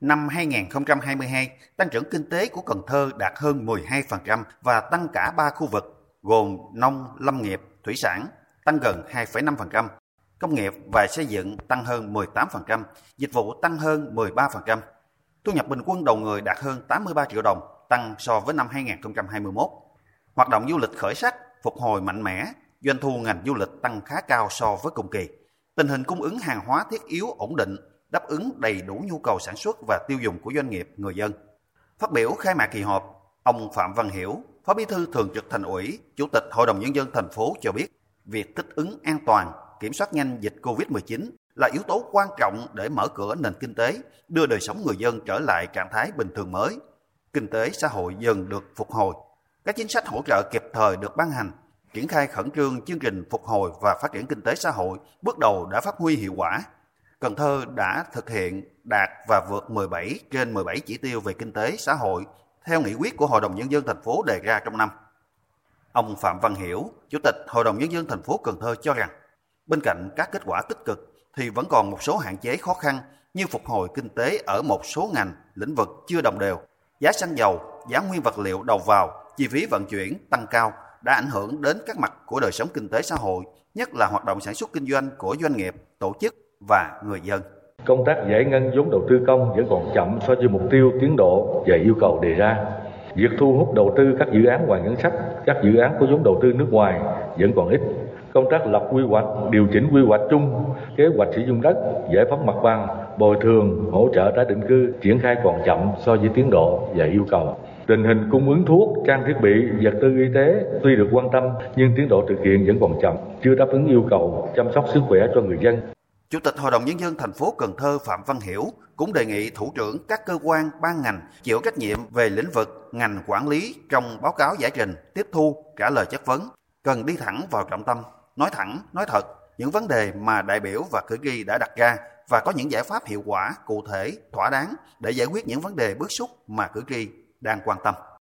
Năm 2022, tăng trưởng kinh tế của Cần Thơ đạt hơn 12% và tăng cả ba khu vực gồm nông, lâm nghiệp, thủy sản tăng gần 2,5%, công nghiệp và xây dựng tăng hơn 18%, dịch vụ tăng hơn 13%. Thu nhập bình quân đầu người đạt hơn 83 triệu đồng, tăng so với năm 2021. Hoạt động du lịch khởi sắc, phục hồi mạnh mẽ, doanh thu ngành du lịch tăng khá cao so với cùng kỳ. Tình hình cung ứng hàng hóa thiết yếu ổn định, đáp ứng đầy đủ nhu cầu sản xuất và tiêu dùng của doanh nghiệp, người dân. Phát biểu khai mạc kỳ họp, ông Phạm Văn Hiểu, Phó Bí thư Thường trực Thành ủy, Chủ tịch Hội đồng Nhân dân thành phố cho biết, việc thích ứng an toàn, kiểm soát nhanh dịch COVID-19 là yếu tố quan trọng để mở cửa nền kinh tế, đưa đời sống người dân trở lại trạng thái bình thường mới. Kinh tế xã hội dần được phục hồi. Các chính sách hỗ trợ kịp thời được ban hành, triển khai khẩn trương chương trình phục hồi và phát triển kinh tế xã hội bước đầu đã phát huy hiệu quả. Cần Thơ đã thực hiện đạt và vượt 17 trên 17 chỉ tiêu về kinh tế xã hội theo nghị quyết của Hội đồng Nhân dân thành phố đề ra trong năm. Ông Phạm Văn Hiểu, Chủ tịch Hội đồng Nhân dân thành phố Cần Thơ cho rằng, bên cạnh các kết quả tích cực thì vẫn còn một số hạn chế khó khăn như phục hồi kinh tế ở một số ngành, lĩnh vực chưa đồng đều. Giá xăng dầu, giá nguyên vật liệu đầu vào, chi phí vận chuyển tăng cao đã ảnh hưởng đến các mặt của đời sống kinh tế xã hội, nhất là hoạt động sản xuất kinh doanh của doanh nghiệp, tổ chức và người dân. Công tác giải ngân vốn đầu tư công vẫn còn chậm so với mục tiêu tiến độ và yêu cầu đề ra. Việc thu hút đầu tư các dự án ngoài ngân sách, các dự án có vốn đầu tư nước ngoài vẫn còn ít. Công tác lập quy hoạch, điều chỉnh quy hoạch chung, kế hoạch sử dụng đất, giải phóng mặt bằng, bồi thường, hỗ trợ tái định cư triển khai còn chậm so với tiến độ và yêu cầu. Tình hình cung ứng thuốc, trang thiết bị, vật tư y tế tuy được quan tâm nhưng tiến độ thực hiện vẫn còn chậm, chưa đáp ứng yêu cầu chăm sóc sức khỏe cho người dân. Chủ tịch Hội đồng Nhân dân thành phố Cần Thơ Phạm Văn Hiểu cũng đề nghị thủ trưởng các cơ quan, ban ngành chịu trách nhiệm về lĩnh vực ngành quản lý trong báo cáo giải trình, tiếp thu, trả lời chất vấn, cần đi thẳng vào trọng tâm, nói thẳng, nói thật những vấn đề mà đại biểu và cử tri đã đặt ra và có những giải pháp hiệu quả, cụ thể, thỏa đáng để giải quyết những vấn đề bức xúc mà cử tri đang quan tâm.